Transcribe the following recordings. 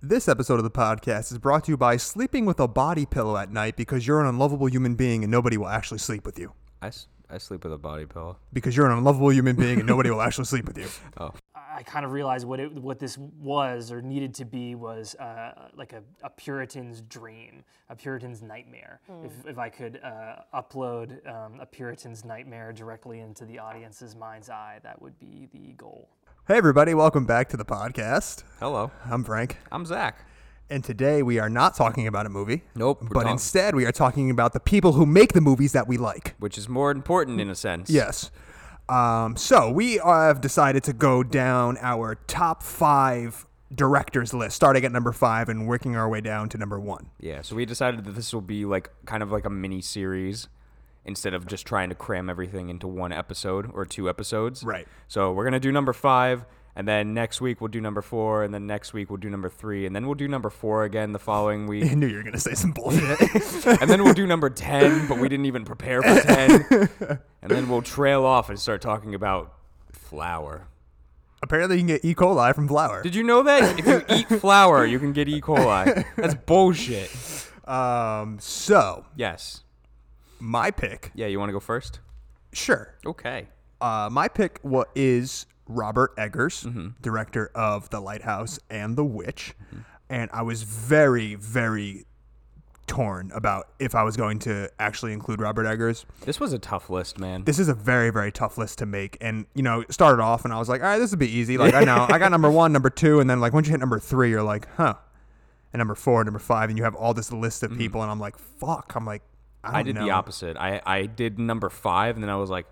This episode of the podcast is brought to you by sleeping with a body pillow at night because you're an unlovable human being and nobody will actually sleep with you. I, s- I sleep with a body pillow. Because you're an unlovable human being and nobody will actually sleep with you. Oh, I kind of realized what it, what this was or needed to be was uh, like a, a Puritan's dream, a Puritan's nightmare. If, if I could uh, upload um, a Puritan's nightmare directly into the audience's mind's eye, that would be the goal. Hey, everybody, welcome back to the podcast. hello. I'm Frank, I'm Zach. and today we are not talking about a movie. Nope. But instead, we are talking about the people who make the movies that we like. which is more important in a sense. Yes. Um, so we have decided to go down our top five directors list, starting at number five and working our way down to number one. Yeah. So we decided that this will be like kind of like a mini series instead of just trying to cram everything into one episode or two episodes. Right. So we're gonna do number five, and then next week we'll do number four, and then next week we'll do number three, and then we'll do number four again the following week. I knew you were going to say some bullshit. and then we'll do number ten, but we didn't even prepare for ten, and then we'll trail off and start talking about flour. Apparently, you can get E. coli from flour. Did you know that if you eat flour, you can get E. coli? That's bullshit. Um, so Yes. My pick, Yeah, you want to go first? sure. Okay. Uh, my pick what is Robert Eggers, mm-hmm. director of The Lighthouse and The Witch, mm-hmm. and I was very, very torn about if I was going to actually include Robert Eggers. This was a tough list, man. This is a very, very tough list to make, and you know, it started off, and I was like, all right, this would be easy. Like I know, I got number one, number two, and then like once you hit number three, you're like, huh, and number four, number five, and you have all this list of mm-hmm. people, and I'm like, fuck, I'm like, I, I did know. the opposite. I, I did number five, and then I was like,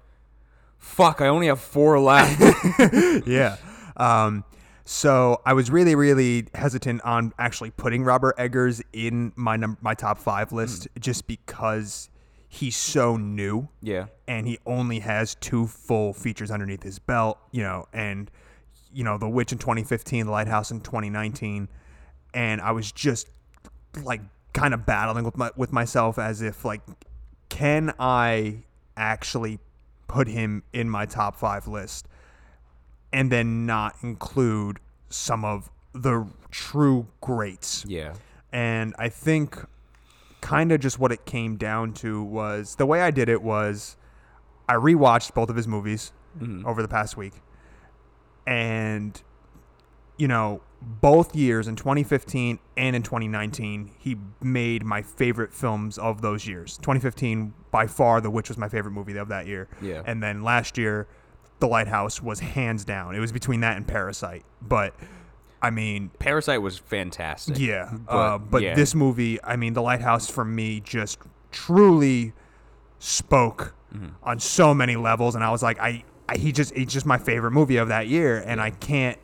fuck, I only have four left. yeah. Um, so I was really, really hesitant on actually putting Robert Eggers in my num- my top five list just because he's so new yeah. and he only has two full features underneath his belt, you know, and you know, The Witch in 2015, The Lighthouse in 2019, and I was just like kind of battling with my with myself as if like can I actually put him in my top 5 list and then not include some of the true greats. Yeah. And I think kind of just what it came down to was the way I did it was I rewatched both of his movies mm-hmm. over the past week. And you know, both years in 2015 and in 2019, he made my favorite films of those years. 2015 by far The Witch was my favorite movie of that year. Yeah. And then last year The Lighthouse was hands down. It was between that and Parasite. But I mean, Parasite was fantastic. yeah, But, uh, but yeah. this movie, I mean, The Lighthouse for me just truly spoke Mm-hmm. on so many levels, and I was like, I, I he just he's just my favorite movie of that year, and I can't.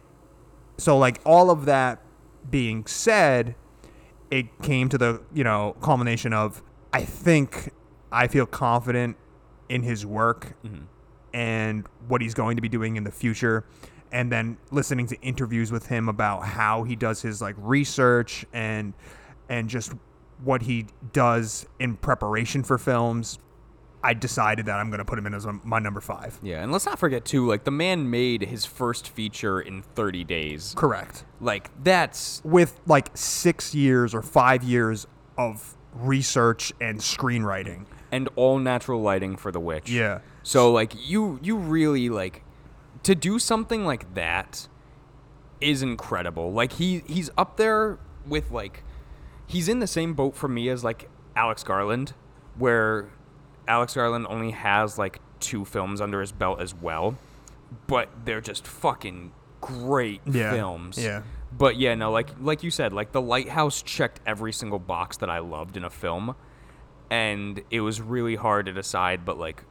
So like all of that being said, it came to the you know culmination of I think I feel confident in his work mm-hmm. and what he's going to be doing in the future. And then listening to interviews with him about how he does his like research and and just what he does in preparation for films i decided that i'm going to put him in as my number five Yeah, and let's not forget too, like the man made his first feature in 30 days. correct Like that's with like six years or five years of research and screenwriting and all natural lighting for the witch. yeah So like you you really like to do something like that is incredible. Like he he's up there with like he's in the same boat for me as like Alex Garland where Alex Garland only has like two films under his belt as well, but they're just fucking great Yeah, films. yeah. But yeah, no, like like you said, like The Lighthouse checked every single box that I loved in a film and it was really hard to decide, but like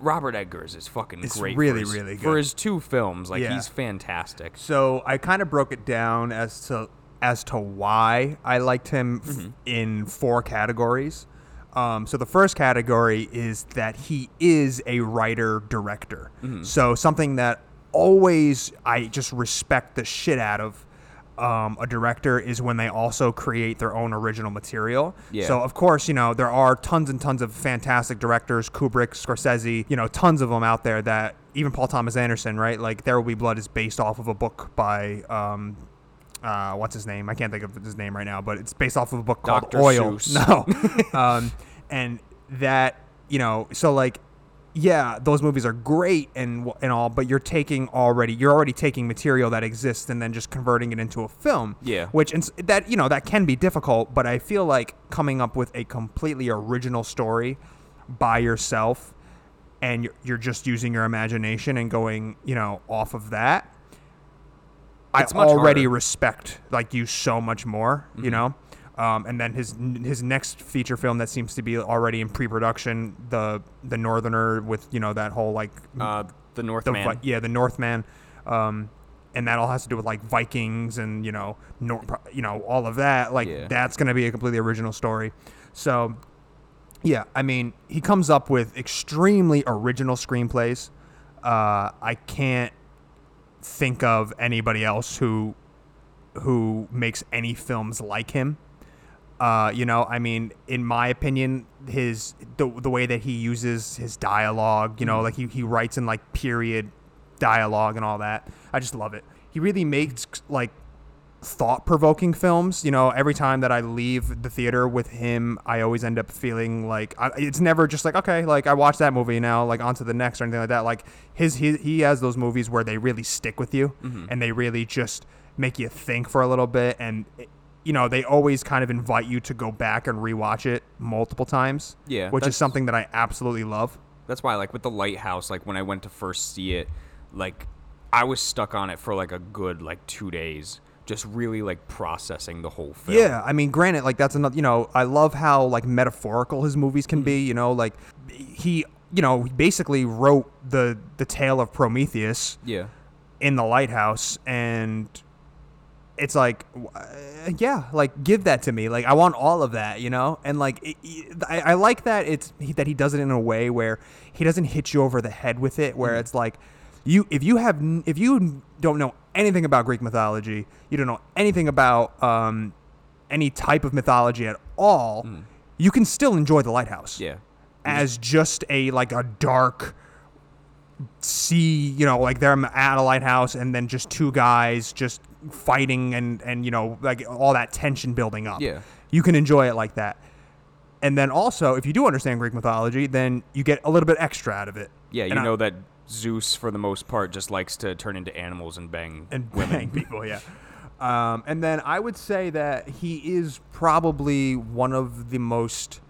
Robert Eggers is fucking It's great. really, his, really for his two films. Like Yeah. he's fantastic. So I kind of broke it down as to as to why I liked him f- in four categories. Um, so the first category is that he is a writer director. So something that always I just respect the shit out of um, a director is when they also create their own original material. Yeah. So of course, you know there are tons and tons of fantastic directors, Kubrick, Scorsese, you know, tons of them out there that even Paul Thomas Anderson, right? Like There Will Be Blood is based off of a book by um, uh, what's his name? I can't think of his name right now, but it's based off of a book called Dr. Oil. Seuss. No, um, and that you know, so like, yeah, those movies are great and and all, but you're taking already, you're already taking material that exists and then just converting it into a film. Yeah. which and that you know that can be difficult, but I feel like coming up with a completely original story by yourself and you're, you're just using your imagination and going, you know, off of that. It's I much already harder. respect like you so much more, you know. Um, and then his his next feature film that seems to be already in pre-production, the the Northerner with you know that whole like Uh, the the Northman. Vi- yeah the Northman, um, and that all has to do with like Vikings and you know Nor- you know all of that. Like Yeah. that's gonna be a completely original story. So yeah, I mean he comes up with extremely original screenplays. Uh, I can't think of anybody else who who makes any films like him. Uh, you know, I mean, in my opinion, his the, the way that he uses his dialogue, you know, like he, he writes in like period dialogue and all that. I just love it. He really makes like thought provoking films. You know, every time that I leave the theater with him, I always end up feeling like I, it's never just like okay, like I watched that movie now, like on to the next or anything like that. Like his he he has those movies where they really stick with you mm-hmm. and they really just make you think for a little bit and. Eh, you know, they always kind of invite you to go back and rewatch it multiple times. Yeah, which is something that I absolutely love. That's why, like with the lighthouse, like when I went to first see it, like I was stuck on it for like a good like two days, just really like processing the whole film. Yeah, I mean, granted, like that's another. You know, I love how like metaphorical his movies can be. You know, like he, you know, he basically wrote the the tale of Prometheus yeah, in the lighthouse, and it's like, uh, yeah, like give that to me. Like I want all of that. You know, and like it, it- I, I like that it's he, that he does it in a way where he doesn't hit you over the head with it. Where it's like. You, if you have, if you don't know anything about Greek mythology, you don't know anything about um, any type of mythology at all, you can still enjoy the lighthouse. Yeah, as just a like a dark sea you know like they're at a lighthouse and then just two guys just fighting and and you know like all that tension building up. Yeah. you can enjoy it like that. And then also if you do understand greek mythology then you get a little bit extra out of it. Yeah. You And I- know that Zeus, for the most part, just likes to turn into animals and bang and women. bang people, yeah. Um, and then I would say that he is probably one of the most.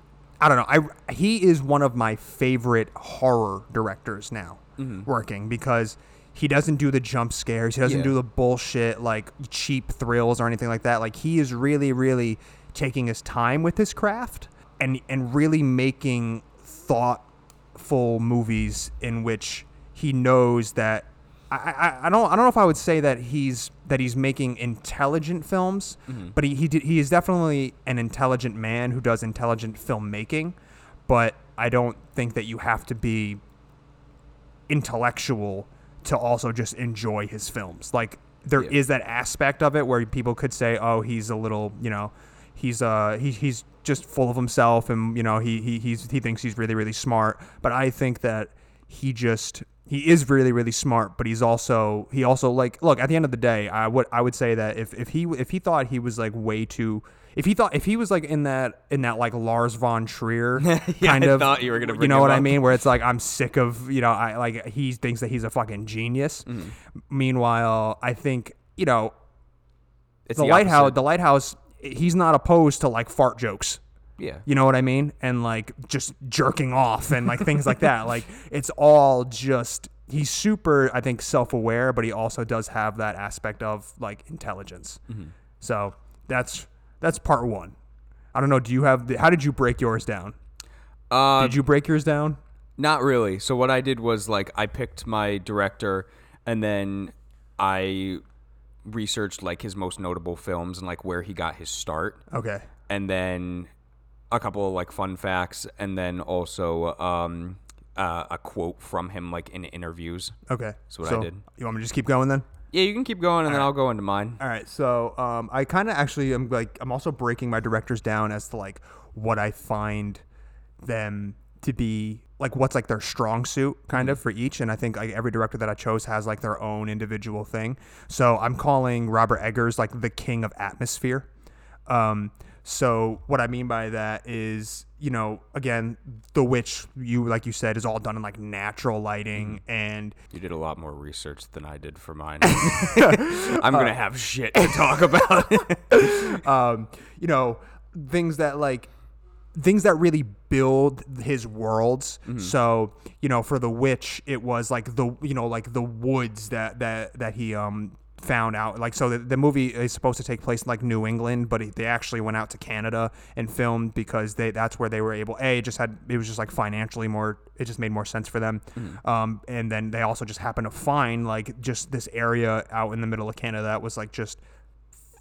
I don't know. I he is one of my favorite horror directors now working because he doesn't do the jump scares. He doesn't Yeah. do the bullshit like cheap thrills or anything like that. Like he is really, really taking his time with his craft and and really making thoughtful movies in which he knows that I, I, I don't I don't know if I would say that he's that he's making intelligent films, but he he, did, he is definitely an intelligent man who does intelligent filmmaking. But I don't think that you have to be intellectual to also just enjoy his films. Like there is Yeah. that aspect of it where people could say, "Oh, he's a little, you know, he's uh he, he's just full of himself and you know he, he he's he thinks he's really really smart." But I think that he just he is really really smart, but he's also he also like look at the end of the day, I would I would say that if if he if he thought he was like way too if he thought if he was like in that in that like Lars von Trier kind of thought you were gonna you know what I mean where it's like I'm sick of you know I like he thinks that he's a fucking genius. Mm-hmm. Meanwhile, I think you know It's the, the lighthouse. The lighthouse. He's not opposed to like fart jokes. Yeah, You know what I mean? And like just jerking off and like things like that. Like it's all just he's super I think self-aware, but he also does have that aspect of like intelligence. Mm-hmm. So that's that's part 1. I don't know, do you have the, how did you break yours down? uh, Did you break yours down? Not really. So what I did was like I picked my director and then I researched like his most notable films and like where he got his start Okay. and then a couple of like fun facts and then also um uh, a quote from him like in interviews. Okay. That's what I did. You want me to just keep going then? Yeah, you can keep going and then I'll go into mine. All right, so um, I kind of actually am like I'm also breaking my directors down as to like what I find them to be like what's like their strong suit kind of for each and i think like every director that i chose has like their own individual thing so i'm calling robert eggers like the king of atmosphere um, so what I mean by that is, you know, again, The Witch, you like you said, is all done in like natural lighting, and You did a lot more research than I did for mine. I'm gonna have shit to talk about. um, you know, things that like things that really build his worlds. So, you know, for the witch, it was like the you know like the woods that that that he um found out like so the, the movie is supposed to take place in like New England but it, they actually went out to Canada and filmed because they that's where they were able a it just had it was just like financially more it just made more sense for them um and then they also just happened to find like just this area out in the middle of Canada that was like just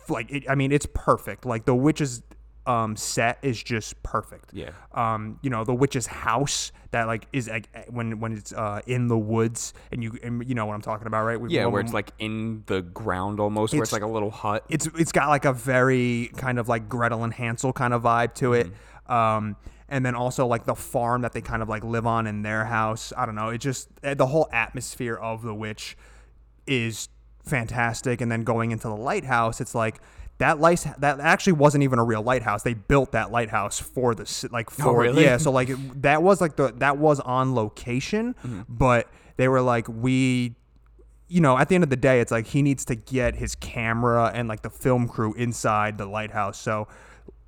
like it, I mean, it's perfect. Like the witch's um, set is just perfect. Yeah. Um, you know, the witch's house that like is like when when it's uh, in the woods and you and you know what I'm talking about, right? We- yeah, when- where it's like in the ground almost, where it's It's- like a little hut. it's it's got like a very kind of like Gretel and Hansel kind of vibe to it. Um, and then also like the farm that they kind of like live on in their house. I don't know. It just eh, the whole atmosphere of the witch is fantastic. And then going into the lighthouse, it's like that light that actually wasn't even a real lighthouse. They built that lighthouse for the like oh, for really? yeah. So like it- that was like the that was on location, mm-hmm. but they were like we you know, at the end of the day, it's like he needs to get his camera and like the film crew inside the lighthouse. So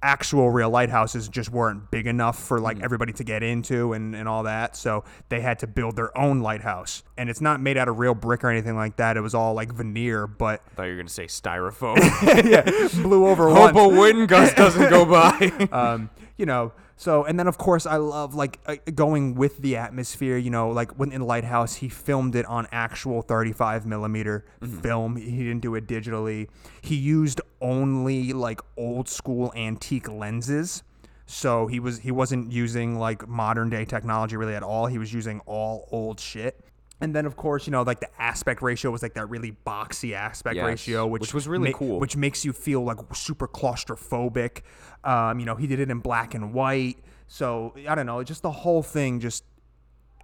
actual real lighthouses just weren't big enough for like everybody to get into and, and all that. So they had to build their own lighthouse. And it's not made out of real brick or anything like that. It was all like veneer, but I thought you were gonna say styrofoam. yeah, blew over Hope once a wind gust doesn't go by. um, you know, so and then of course I love like uh, going with the atmosphere. You know, like when in Lighthouse, he filmed it on actual 35 millimeter film. He didn't do it digitally. He used only like old school antique lenses. So he was he wasn't using like modern day technology really at all. He was using all old shit. And then of course, you know, like the aspect ratio was like that really boxy aspect Yes, ratio, which, which was really ma- cool. Which makes you feel like super claustrophobic. Um, you know, he did it in black and white. So I don't know, just the whole thing. Just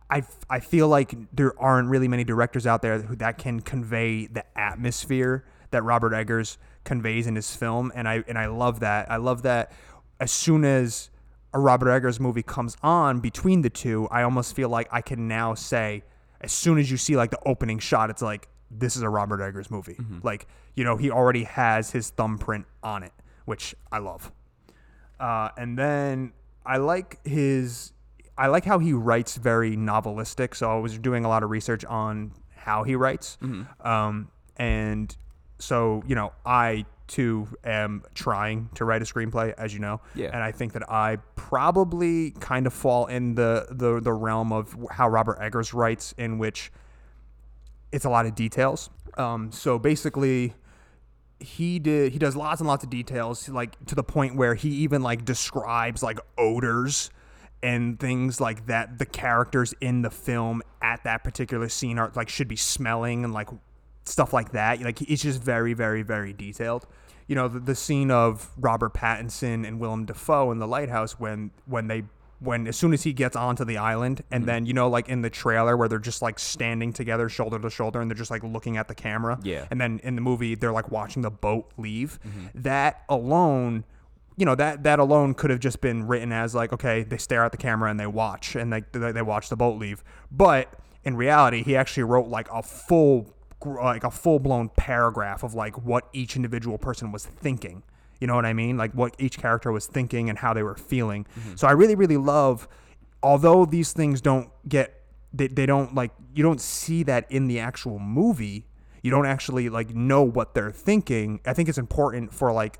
I, I feel like there aren't really many directors out there who that can convey the atmosphere that Robert Eggers conveys in his film, and I and I love that. I love that. As soon as a Robert Eggers movie comes on between the two, I almost feel like I can now say, as soon as you see like the opening shot, it's like this is a Robert Eggers movie. Like you know, he already has his thumbprint on it, which I love. Uh, and then I like his, I like how he writes very novelistic. So I was doing a lot of research on how he writes. Um, and so, you know, I too am trying to write a screenplay, as you know. Yeah. And I think that I probably kind of fall in the, the, the realm of how Robert Eggers writes, in which it's a lot of details. Um, so basically, he did he does lots and lots of details like to the point where he even like describes like odors and things like that the characters in the film at that particular scene are like should be smelling and like stuff like that. Like it's just very very very detailed. You know the, the scene of robert pattinson and willem dafoe in the lighthouse when when they when as soon as he gets onto the island and mm-hmm. then you know like in the trailer where they're just like standing together shoulder to shoulder and they're just like looking at the camera Yeah. and then in the movie they're like watching the boat leave mm-hmm. that alone you know that that alone could have just been written as like okay they stare at the camera and they watch and they they, they watch the boat leave. But in reality he actually wrote like a full like a full blown paragraph of like what each individual person was thinking. You know what i mean? Like what each character was thinking and how they were feeling. Mm-hmm. So i really really love although these things don't get they, they don't like you don't see that in the actual movie you don't actually like know what they're thinking i think it's important for like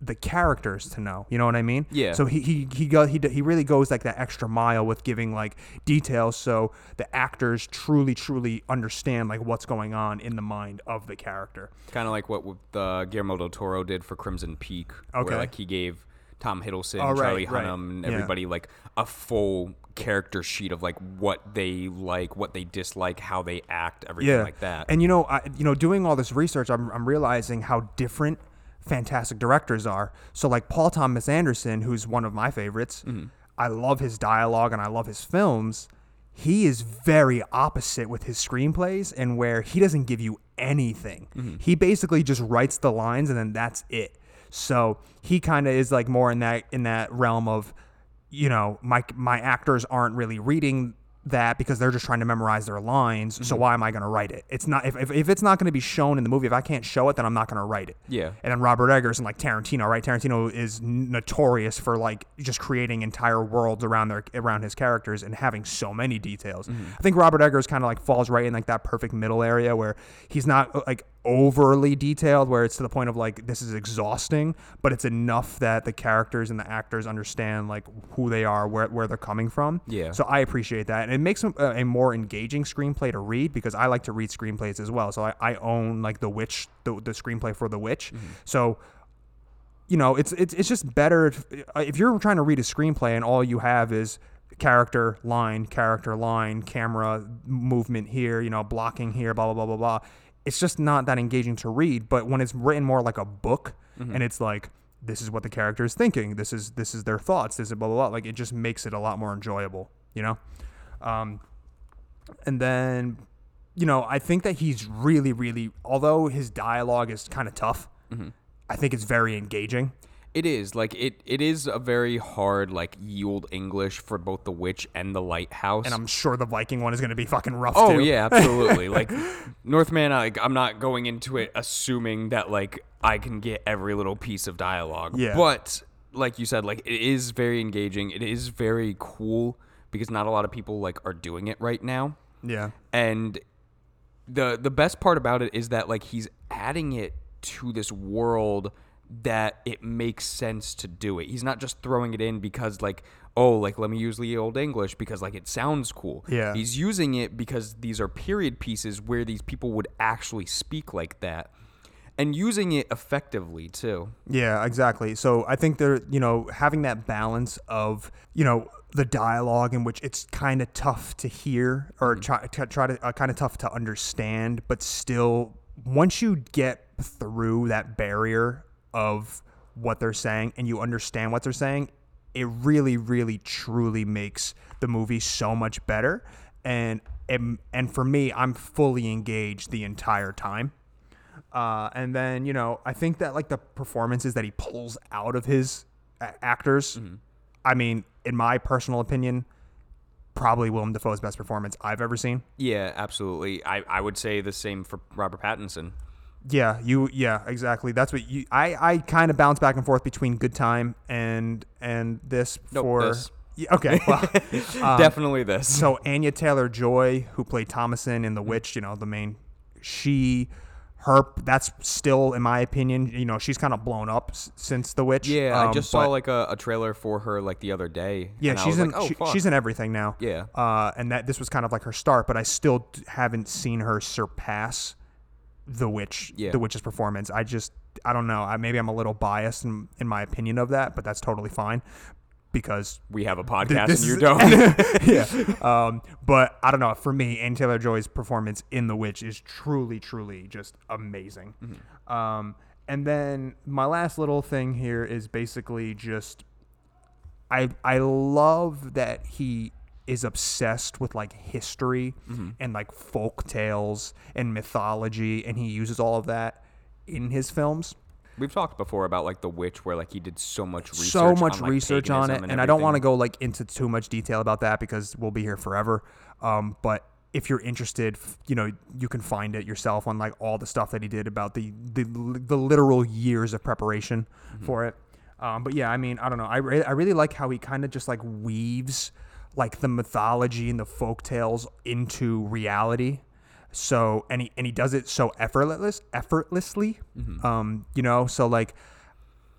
the characters to know you know what i mean Yeah. so he he he, go, he he really goes like that extra mile with giving like details so the actors truly truly understand like what's going on in the mind of the character kind of like what the Guillermo del Toro did for Crimson Peak, Okay. where like he gave Tom Hiddleston, Oh, right, Charlie right. Hunnam, and Yeah. everybody like a full character sheet of like what they like, what they dislike, how they act, everything like that. And you know, I, you know, doing all this research, I'm, I'm realizing how different fantastic directors are. So like Paul Thomas Anderson, who's one of my favorites, Mm-hmm. I love his dialogue and I love his films. he is very opposite with his screenplays and where he doesn't give you anything. Mm-hmm. He basically just writes the lines and then that's it. So he kind of is like more in that in that realm of you know, my my actors aren't really reading that because they're just trying to memorize their lines. Mm-hmm. So why am I going to write it? It's not if, if, if it's not going to be shown in the movie. If I can't show it, then I'm not going to write it. Yeah. And then Robert Eggers and like Tarantino, right? Tarantino is notorious for like just creating entire worlds around their around his characters and having so many details. I think Robert Eggers kind of like falls right in like that perfect middle area where he's not like overly detailed where it's to the point of like this is exhausting, but it's enough that the characters and the actors understand like who they are, where where they're coming from. Yeah. So I appreciate that, and it makes a, a more engaging screenplay to read because I like to read screenplays as well. So I, I own like The Witch, the, the screenplay for The Witch. Mm-hmm. So you know, it's it's it's just better if, uh, if you're trying to read a screenplay and all you have is character line, character line, camera movement here, you know, blocking here, blah blah blah blah blah. It's just not that engaging to read. But when it's written more like a book and it's like this is what the character is thinking, this is this is their thoughts, this is blah blah blah. Like it just makes it a lot more enjoyable, you know. Um, and then you know, I think that he's really, really, although his dialogue is kind of tough, I think it's very engaging. It is like it. It is a very hard like yield English for both the witch and the lighthouse. And I'm sure the Viking one is going to be fucking rough Oh too. yeah, absolutely. like Northman, like I'm not going into it assuming that like I can get every little piece of dialogue. Yeah. But like you said, like it is very engaging. It is very cool because not a lot of people like are doing it right now. Yeah. And the the best part about it is that like he's adding it to this world that it makes sense to do it. He's not just throwing it in because like oh like let me use the old English because like it sounds cool. Yeah. He's using it because these are period pieces where these people would actually speak like that. And using it effectively too. Yeah, exactly. So I think they're, you know, having that balance of, you know, the dialogue in which it's kind of tough to hear or try, to try to uh, kind of tough to understand, but still, once you get through that barrier of what they're saying and you understand what they're saying, it really, really, truly makes the movie so much better. And and, and for me, I'm fully engaged the entire time. Uh, and then you know, I think that like the performances that he pulls out of his a- actors, I mean, in my personal opinion, probably Willem Dafoe's best performance I've ever seen. Yeah, absolutely. I, I would say the same for Robert Pattinson. Yeah, you. Yeah, exactly. That's what you. I I kind of bounce back and forth between Good Time and and this Nope, for. this. Yeah, okay. Well, um, Definitely this. So Anya Taylor Joy, who played Thomasin in The Witch, you know, the main, she, her, that's still, in my opinion, you know, she's kind of blown up s- since The Witch. Yeah, I um, just saw like a, a trailer for her like the other day. Yeah, she's in. like, oh, she- she's in everything now. Yeah. Uh, and that this was kind of like her start, but I still haven't seen her surpass the witch. Yeah. The witch's performance. I just, I don't know. I, maybe I'm a little biased in, in my opinion of that, but that's totally fine because We have a podcast this and you don't. yeah. Um, but I don't know. For me, Anne Taylor Joy's performance in The Witch is truly, truly just amazing. Um, and then my last little thing here is basically just I I love that he is obsessed with like history and like folk tales and mythology, and he uses all of that in his films We've talked before about like the witch, where like he did so much research, so much on, like, research on it, paganism and, I don't want to go like into too much detail about that because we'll be here forever. Um, but if you're interested, you know, you can find it yourself on like all the stuff that he did about the the, the literal years of preparation Mm-hmm. for it. Um, but yeah, I mean, I don't know. I re- I really like how he kind of just like weaves like the mythology and the folk tales into reality. So and he and he does it so effortless effortlessly. Mm-hmm. Um, you know, so like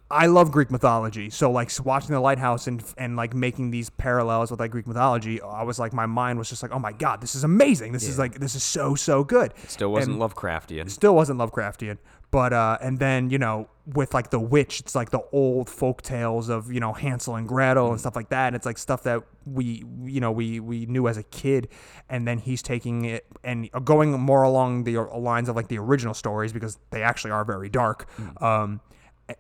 I love Greek mythology. So like s- watching The Lighthouse and and like making these parallels with like Greek mythology, I was like my mind was just like, "Oh my god, this is amazing. This is like this is so so good." It Still wasn't And Lovecraftian. still wasn't Lovecraftian. But uh and then, you know, with like The Witch, it's like the old folk tales of, you know, Hansel and Gretel and stuff like that. And it's like stuff that we you know, we we knew as a kid and then he's taking it and going more along the uh, lines of like the original stories because they actually are very dark. Um a-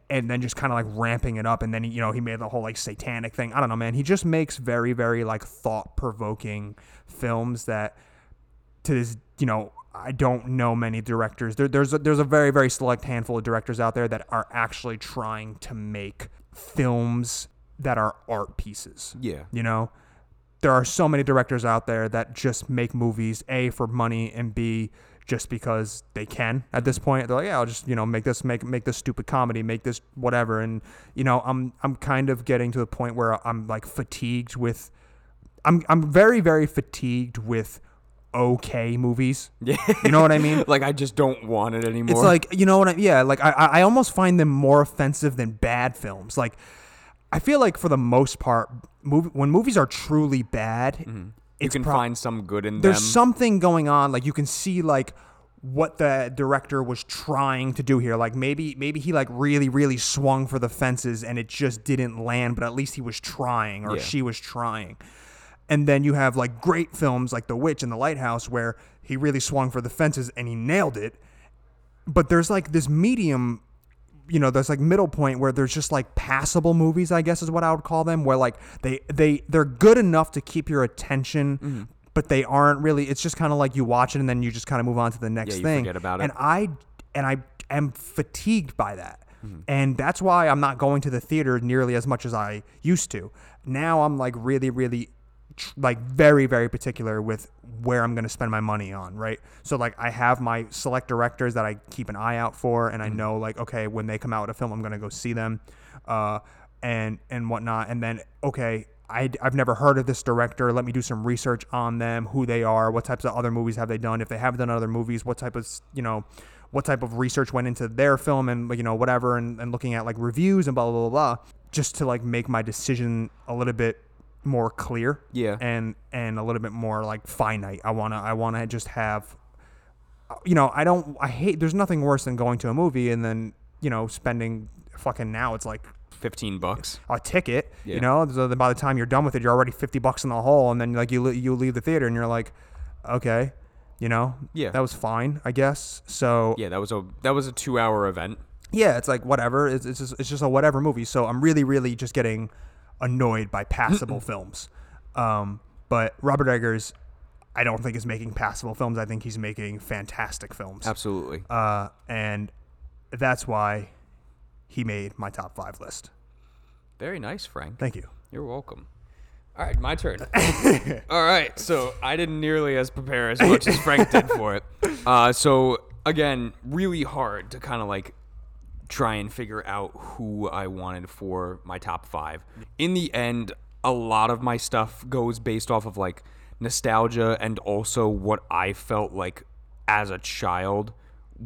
and then just kind of like ramping it up and then you know he made the whole like satanic thing. I don't know man. He just makes very very like thought-provoking films that to this you know i don't know many directors. There, there's a, there's a very very select handful of directors out there that are actually trying to make films that are art pieces. Yeah. you know? There are so many directors out there that just make movies a for money and b just because they can at this point they're like yeah i'll just you know make this make make this stupid comedy make this whatever and you know i'm i'm kind of getting to the point where i'm like fatigued with i'm i'm very very fatigued with okay movies Yeah. you know what i mean like I just don't want it anymore. it's like you know what I yeah like I I I almost find them more offensive than bad films. Like I feel like for the most part, movie, when movies are truly bad, mm-hmm. You can pro- find some good in there. there's them. something going on. Like you can see like what the director was trying to do here. Like maybe maybe he like really really swung for the fences and it just didn't land, but at least he was trying or Yeah. she was trying. And then you have like great films like The Witch and The Lighthouse where he really swung for the fences and he nailed it. But there's like this medium you know, there's like middle point where there's just like passable movies, I guess is what I would call them, where like they they they're good enough to keep your attention, Mm-hmm. but they aren't really. It's just kind of like you watch it and then you just kind of move on to the next you thing. forget about it. And I and I am fatigued by that, Mm-hmm. and that's why I'm not going to the theater nearly as much as I used to. Now I'm like really really like very very particular with where I'm going to spend my money on, right? So like I have my select directors that I keep an eye out for, and I know like okay when they come out with a film, I'm going to go see them, uh, and and whatnot, and then okay. I, I've never heard of this director. Let me do some research on them, who they are, what types of other movies have they done. If they have done other movies, what type of you know, what type of research went into their film and you know whatever, and, and looking at like reviews and blah blah blah blah, just to like make my decision a little bit more clear Yeah. and and a little bit more like finite i want to i want to just have you know i don't i hate there's nothing worse than going to a movie and then you know spending fucking now it's like Fifteen bucks. a ticket Yeah. you know so then by the time you're done with it you're already 50 bucks in the hole and then like you you leave the theater and you're like okay you know Yeah. that was fine i guess so Yeah, that was a that was a two hour event. yeah, it's like whatever. It's, it's just it's just a whatever movie. So I'm really really just getting annoyed by passable films. Um, but Robert Eggers, I don't think is making passable films. I think he's making fantastic films. Absolutely. Uh, and that's why he made my top five list. Very nice, Frank. Thank you. You're welcome. All right, my turn. All right, so I didn't nearly as prepare as much as Frank did for it. Uh, so again, really hard to kind of like try and figure out who I wanted for my top five. In the end, a lot of my stuff goes based off of like nostalgia and also what I felt like as a child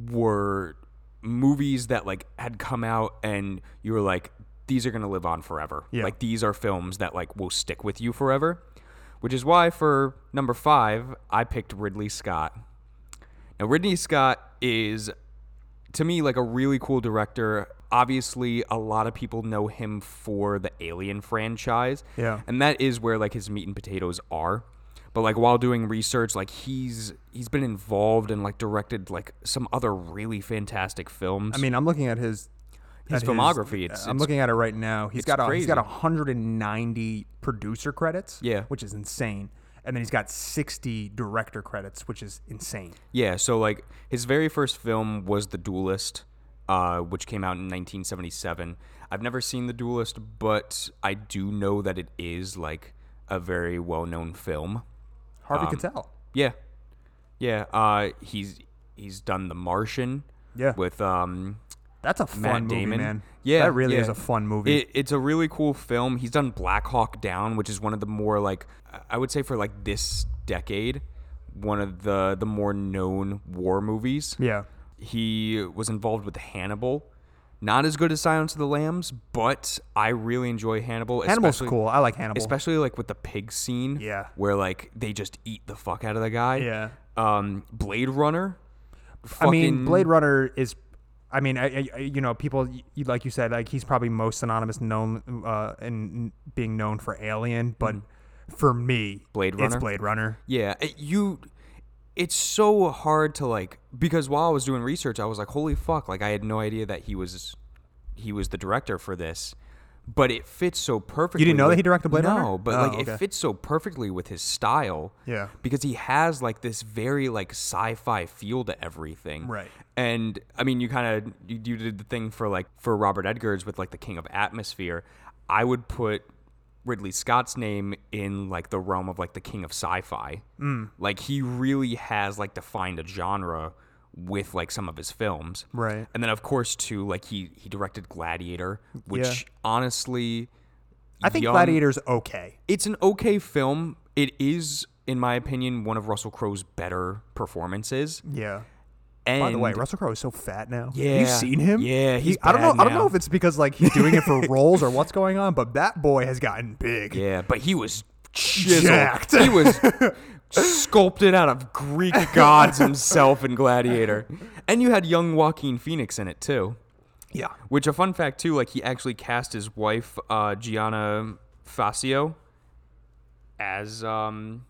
were movies that like had come out and you were like these are going to live on forever. Yeah. Like these are films that like will stick with you forever. Which is why for number 5 I picked Ridley Scott. Now Ridley Scott is to me like a really cool director. Obviously, a lot of people know him for the Alien franchise. Yeah. And that is where like his meat and potatoes are. But like while doing research, like he's he's been involved and like directed like some other really fantastic films. I mean, I'm looking at his His at filmography, it's- I'm it's- looking at it right now. He's got a, he's got 190 producer credits. Yeah. which is insane. And then he's got 60 director credits, which is insane. Yeah, so like his very first film was The Duelist, uh, which came out in 1977. I've never seen The Duelist, but I do know that it is like a very well-known film. Harvey Um, Keitel. Yeah, yeah. Uh, he's he's done The Martian. Yeah. With um, That's a fun Matt movie, man. Yeah, that really is a fun movie. It, it's a really cool film. He's done Black Hawk Down, which is one of the more like I would say for like this decade, one of the the more known war movies. yeah, He was involved with Hannibal. Not as good as Silence of the Lambs, but I really enjoy Hannibal. Hannibal's cool. I like Hannibal. Especially like with the pig scene. Yeah. Where like they just eat the fuck out of the guy. Yeah. Um, Blade Runner. I mean, Blade Runner is. I mean, I, I, you know, people like you said, like he's probably most synonymous known uh, in being known for Alien, but for me, Mm-hmm. Blade it's Runner? Blade Runner. Yeah, you. It's so hard to like because while I was doing research, I was like, "Holy fuck!" Like I had no idea that he was he was the director for this. But it fits so perfectly. You didn't know that he directed Blade no, Runner? but Oh, like okay. it fits so perfectly with his style. Yeah. because he has like this very like sci-fi feel to everything. Right. And I mean, you kind of you, you did the thing for like for Robert Eggers with like the King of Atmosphere. I would put Ridley Scott's name in like the realm of like the King of Sci-Fi. Mm. Like he really has like defined a genre with like some of his films. Right. And then of course too, like he he directed Gladiator, which Yeah. honestly, I think young- Gladiator's okay. it's an okay film. It is, in my opinion, one of Russell Crowe's better performances. Yeah. And By the way, Russell Crowe is so fat now. Yeah. you seen him? Yeah, He- he's I don't know. bad I don't know if it's because like he's doing it for roles or what's going on, but that boy has gotten big. yeah, but he was chiseled. Jacked. He was sculpted out of Greek gods himself in Gladiator, and you had young Joaquin Phoenix in it too. Yeah. Which a fun fact too, like he actually cast his wife uh, Gianna Facio as um.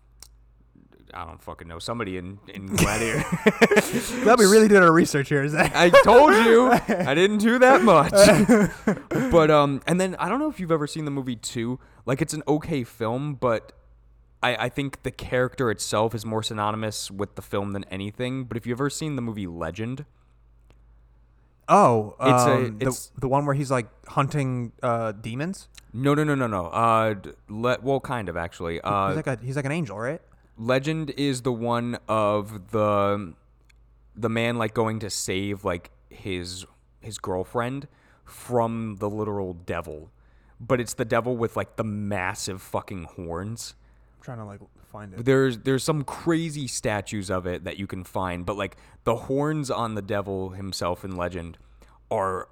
I don't fucking know somebody in, in Gladiator. Glad we really did our research here. Is that? I told you I didn't do that much. but um, and then I don't know if you've ever seen the movie two. Like it's an okay film, but I I think the character itself is more synonymous with the film than anything. But if you've ever seen the movie Legend, Oh, It's a- um, it's- the the one where he's like hunting uh, demons. no, no, no, no, no. Uh, d- le- well, kind of actually. Uh, he's like a he's like an angel, right? Legend is the one of the the man like going to save like his his girlfriend from the literal devil. But it's the devil with like the massive fucking horns. Trying to like find it. There's there's some crazy statues of it that you can find, but like the horns on the devil himself in Legend are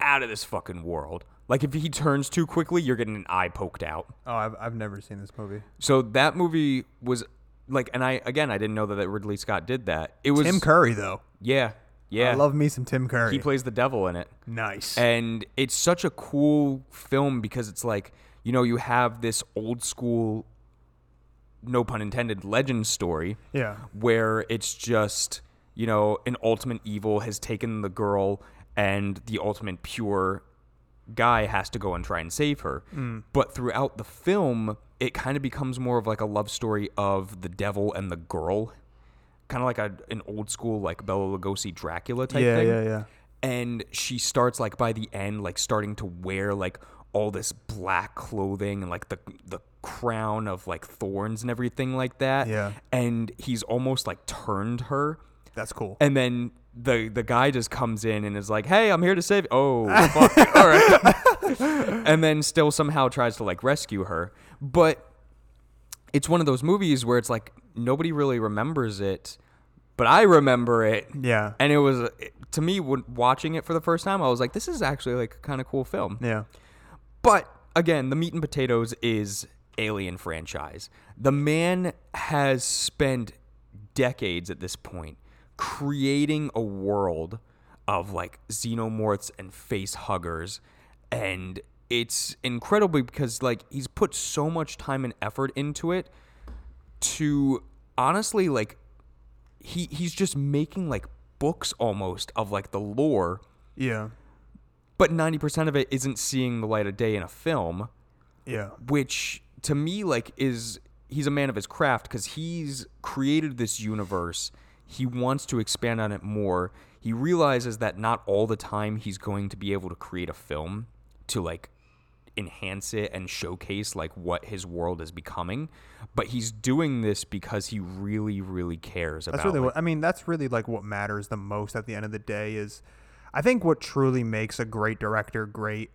out of this fucking world. Like if he turns too quickly, you're getting an eye poked out. Oh, I've I've never seen this movie. So that movie was like, and I again, I didn't know that Ridley Scott did that. It was Tim Curry though. Yeah, yeah. I love me some Tim Curry. He plays the devil in it, nice. and it's such a cool film because it's like you know you have this old school, no pun intended, legend story yeah. where it's just you know an ultimate evil has taken the girl and the ultimate pure guy has to go and try and save her mm. but throughout the film it kind of becomes more of like a love story of the devil and the girl kind of like a, an old school like Bela Lugosi Dracula type Yeah, thing yeah, yeah. and she starts like by the end like starting to wear like all this black clothing and like the the crown of like thorns and everything like that Yeah. and he's almost like turned her That's cool. and then the the guy just comes in and is like hey i'm here to save oh fuck all right and then still somehow tries to like rescue her but it's one of those movies where it's like nobody really remembers it but i remember it yeah. and it was to me when watching it for the first time i was like this is actually like a kind of cool film Yeah. But again the meat and potatoes is alien franchise the man has spent decades at this point creating a world of like xenomorphs and face huggers and it's incredible because like he's put so much time and effort into it to honestly like he he's just making like books almost of like the lore Yeah. But 90% of it isn't seeing the light of day in a film Yeah. which to me like is he's a man of his craft because he's created this universe he wants to expand on it more he realizes that not all the time he's going to be able to create a film to like enhance it and showcase like what his world is becoming but he's doing this because he really really cares That's about really like, what I mean. That's really like what matters the most at the end of the day is, I think what truly makes a great director great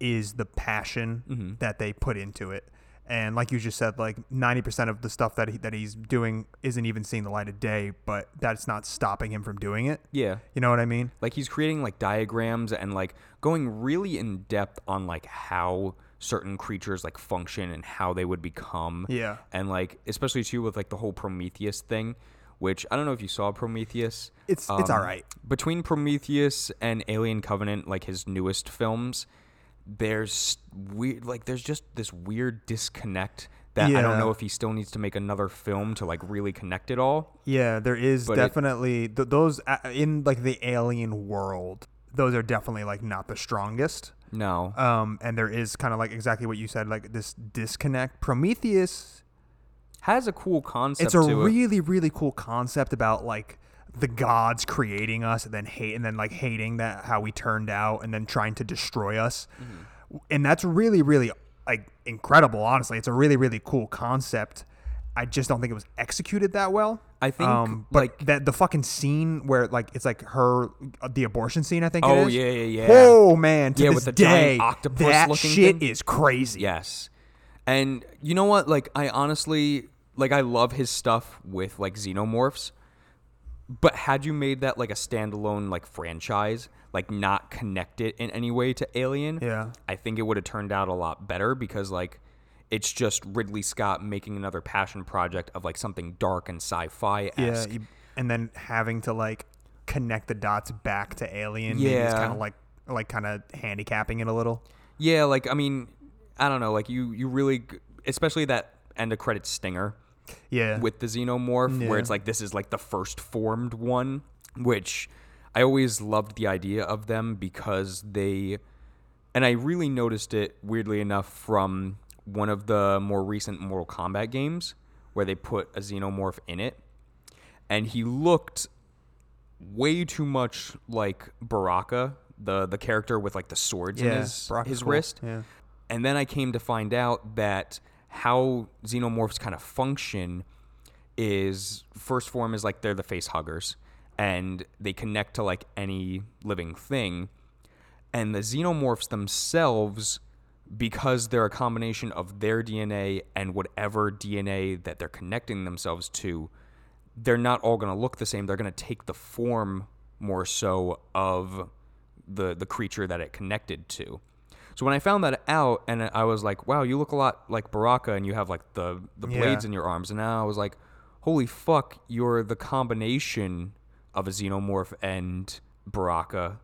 is the passion Mm-hmm. that they put into it. And like you just said, like ninety percent of the stuff that he, that he's doing isn't even seeing the light of day, but that's not stopping him from doing it. yeah You know what I mean? like he's creating like diagrams and like going really in depth on like how certain creatures like function and how they would become Yeah. and like especially too with like the whole prometheus thing which i don't know if you saw prometheus It's it's all right. between prometheus and alien covenant like his newest films there's weird like there's just this weird disconnect that i don't know if he still needs to make another film to like really connect it all Yeah, there is But it- definitely th- those uh, in like the alien world. those are definitely like not the strongest. No. Um, and there is kind of like exactly what you said, like this disconnect. Prometheus, Has a cool concept it's a to it. really really cool concept about like the gods creating us and then hate and then like hating that how we turned out and then trying to destroy us. Mm-hmm. And that's really really like incredible. Honestly, it's a really really cool concept. I just don't think it was executed that well. I think, um, but like- that the fucking scene where like it's like her uh, the abortion scene. I think. Oh, is. yeah, yeah, yeah. Oh man, Yeah, this with the day, giant octopus that looking shit thing. is crazy. Yes. And you know what? Like, I honestly, like, I love his stuff with, like, xenomorphs. But had you made that, like, a standalone, like, franchise, like, not connect it in any way to Alien, Yeah. I think it would have turned out a lot better because, like, it's just Ridley Scott making another passion project of, like, something dark and sci fi Yeah, esque. you- and then having to like connect the dots back to Alien. maybe is Yeah. kind of like like kind of handicapping it a little. Yeah, like I mean, I don't know, like you you really especially that end of credit stinger Yeah, with the xenomorph Yeah. where it's like this is like the first formed one, which I always loved the idea of them because they and I really noticed it weirdly enough from one of the more recent Mortal Kombat games where they put a xenomorph in it and he looked way too much like Baraka, the the character with like the swords in his Baraka's his cool. wrist. Yeah, And then I came to find out that how xenomorphs kind of function is first form is like they're the face huggers and they connect to like any living thing. And the xenomorphs themselves, because they're a combination of their DNA and whatever DNA that they're connecting themselves to, they're not all going to look the same. They're going to take the form more so of the the creature that it connected to. So when I found that out, and I was like, "Wow, you look a lot like Baraka, and you have like the the Yeah. blades in your arms." And now I was like, "Holy fuck, you're the combination of a xenomorph and Baraka."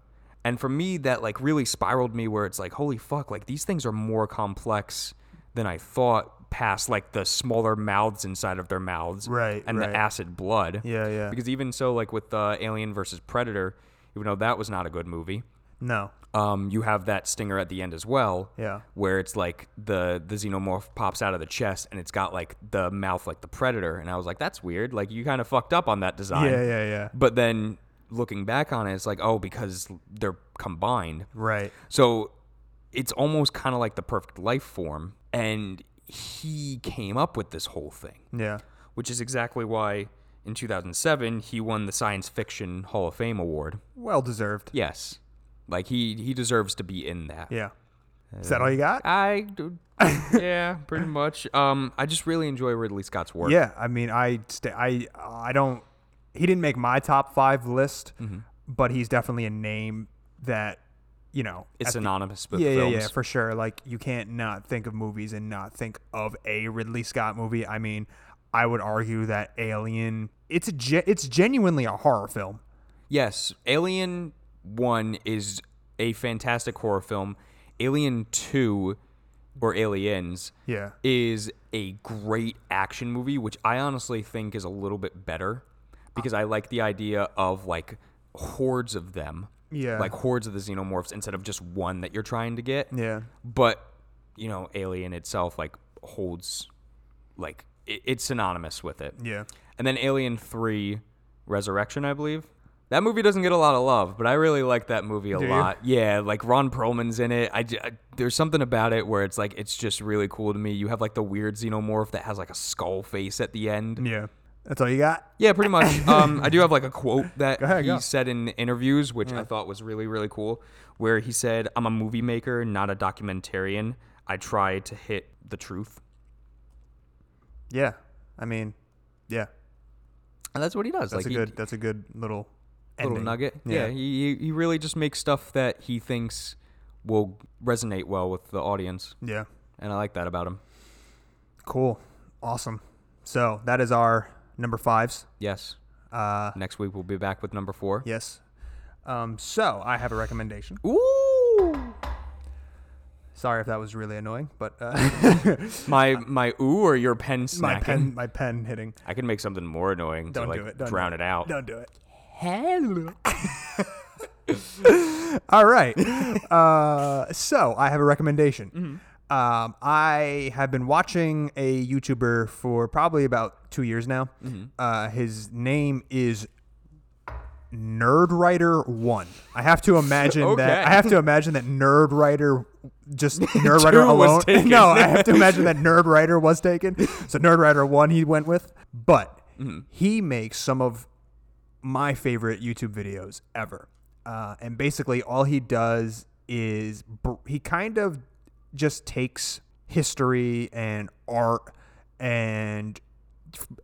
And for me, that like really spiraled me where it's like, "Holy fuck, like these things are more complex than I thought." Past like the smaller mouths inside of their mouths, Right, and right. the acid blood, Yeah, yeah. Because even so, like with uh, Alien versus Predator, even though that was not a good movie, no, um, you have that stinger at the end as well. Yeah. Where it's like the the xenomorph pops out of the chest and it's got like the mouth like the predator, and I was like, that's weird. Like you kind of fucked up on that design. yeah, yeah, yeah. But then looking back on it, it's like, oh, because they're combined. Right. So it's almost kind of like the perfect life form, and he came up with this whole thing Yeah. which is exactly why in 2007 he won the Science Fiction Hall of Fame award. Well deserved. Yes. Like he he deserves to be in that. Yeah. Is that all you got? I yeah, pretty much. Um I just really enjoy Ridley Scott's work. Yeah, I mean, I st- I I don't. He didn't make my top five list, Mm-hmm. but he's definitely a name that you know. It's anonymous. the- with yeah, films. yeah, yeah, for sure. Like you can't not think of movies and not think of a Ridley Scott movie. I mean, I would argue that Alien. It's a ge- it's genuinely a horror film. Yes, Alien 1 is a fantastic horror film. Alien 2 or Aliens Yeah. is a great action movie, which I honestly think is a little bit better because I like the idea of like hordes of them. Yeah. Like hordes of the xenomorphs instead of just one that you're trying to get. Yeah. But, you know, Alien itself like holds like it, it's synonymous with it. Yeah. And then Alien 3 Resurrection, I believe. That movie doesn't get a lot of love, but I really like that movie a Do you? lot. Yeah, like Ron Perlman's in it. I, I- there's something about it where it's like it's just really cool to me. You have like the weird xenomorph that has like a skull face at the end. Yeah. That's all you got. Yeah, pretty much. um, I do have like a quote that ahead, he go. said in interviews, which I thought was really, really cool, where he said, "I'm a movie maker, not a documentarian. I try to hit the truth." Yeah. I mean, yeah. And that's what he does. That's like a he- good. That's a good little. Little nugget. Yeah. Yeah, he he- he really just makes stuff that he thinks will resonate well with the audience, Yeah. and I like that about him. Cool. Awesome. So that is our number fives. Yes. Uh, Next week we'll be back with number four. yes. Um, so I have a recommendation. Ooh. Sorry if that was really annoying, but uh, My my ooh or your pen snacking. my pen, my pen hitting. I can make something more annoying Don't to like do it. Don't drown do it out. Don't do it. Hello. All right. Uh, so I have a recommendation. Um, I have been watching a YouTuber for probably about two years now. Uh, his name is Nerd Writer One. I have to imagine that. I have to imagine that Nerd Writer just Nerd Writer Two was alone. taken. no, I have to imagine that Nerd Writer was taken. So Nerd Writer One he went with, but he makes some of my favorite YouTube videos ever. Uh, and basically, all he does is br- he kind of just takes history and art and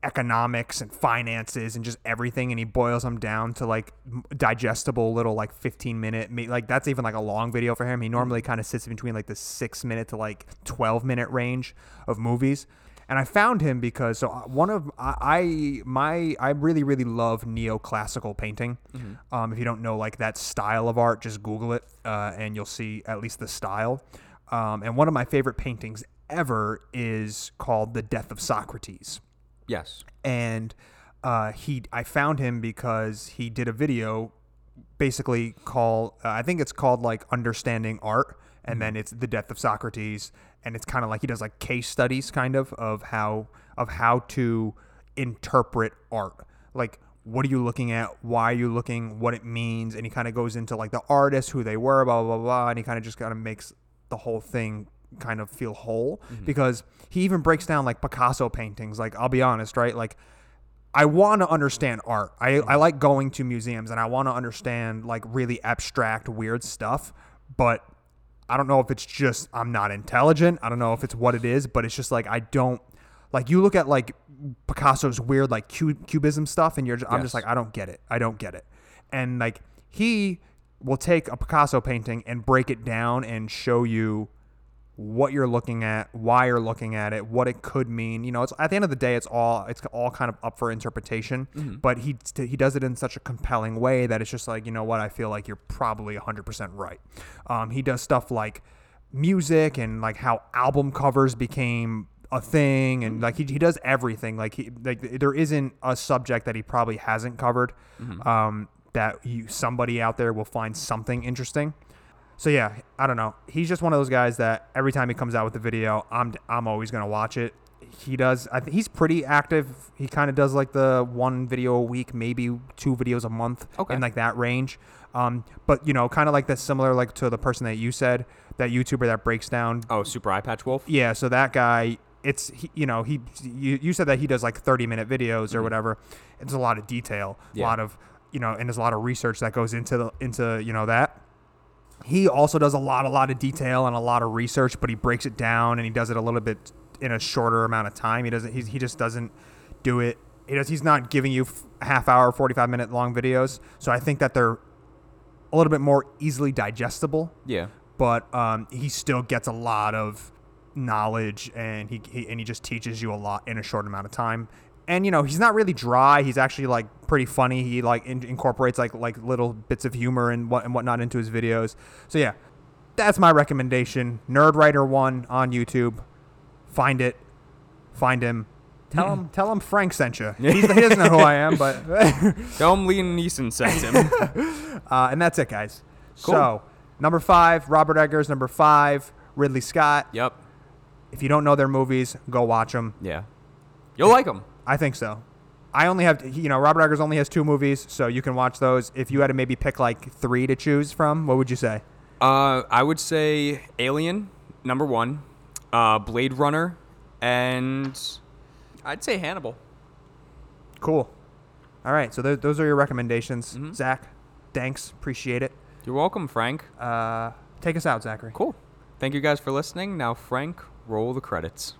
economics and finances and just everything and he boils them down to like digestible little like 15 minute like that's even like a long video for him he normally kind of sits between like the 6 minute to like 12 minute range of movies and I found him because so uh, one of I, I my I really really love neoclassical painting. Um, if you don't know like that style of art, just Google it uh, and you'll see at least the style. Um, and one of my favorite paintings ever is called "The Death of Socrates." Yes. and uh, he I found him because he did a video basically called uh, I think it's called like understanding art and then it's the death of Socrates and it's kind of like he does like case studies kind of of how of how to interpret art. Like what are you looking at? Why are you looking? What it means? And he kind of goes into like the artists who they were blah blah blah, blah and he kind of just kind of makes the whole thing kind of feel whole. Mm-hmm. Because he even breaks down like Picasso paintings. Like I'll be honest right? Like I want to understand art. I, mm-hmm. I like going to museums and I want to understand like really abstract, weird stuff. But I don't know if it's just I'm not intelligent. I don't know if it's what it is, but it's just like I don't like you look at like Picasso's weird like cubism stuff and you're just, I'm just like I don't get it. I don't get it. And like he will take a Picasso painting and break it down and show you what you're looking at, why you're looking at it, what it could mean. You know, it's at the end of the day, it's all it's all kind of up for interpretation. But he he does it in such a compelling way that it's just like you know what I feel like you're probably 100 percent right. Um, he does stuff like music and like how album covers became a thing and like he, he does everything like he like there isn't a subject that he probably hasn't covered um, that you somebody out there will find something interesting so yeah, I don't know. He's just one of those guys that every time he comes out with a video, I'm I'm always gonna watch it. He does. I think he's pretty active. He kind of does like the one video a week, maybe two videos a month, Okay. in like that range. Um, but you know, kind of like that similar like to the person that you said, that YouTuber that breaks down. Oh, Super Eye Patch Wolf. Yeah, so that guy, it's he, you know he you, you said that he does like 30 minute videos or whatever. It's a lot of detail, a Mm-hmm. Yeah. lot of you know, and there's a lot of research that goes into the into you know that he also does a lot a lot of detail and a lot of research but he breaks it down and he does it a little bit in a shorter amount of time. He doesn't he's, he just doesn't do it. He does he's not giving you half hour 45 minute long videos. So i think that they're a little bit more easily digestible. Yeah. but um, he still gets a lot of knowledge and he, he and he just teaches you a lot in a short amount of time and you know he's not really dry he's actually like pretty funny he like in- incorporates like like little bits of humor and what and whatnot into his videos so yeah that's my recommendation nerd writer one on youtube find it find him tell him tell him frank sent you He's, he doesn't know who i am but Tell him Liam Neeson sent him. Uh, and that's it, guys. Cool. So, number five, Robert Eggers. Number five, Ridley Scott. yep. If you don't know their movies, go watch them. Yeah. You'll like him. I think so. I only have, you know, Robert Eggers only has two movies, so you can watch those. If you had to maybe pick like three to choose from, what would you say? Uh, I would say Alien, number one, uh, Blade Runner, and I'd say Hannibal. Cool. All right, so th- those are your recommendations. Zach, thanks. Appreciate it. You're welcome, Frank. Uh, take us out, Zachary. Cool. Thank you guys for listening. Now, Frank, roll the credits.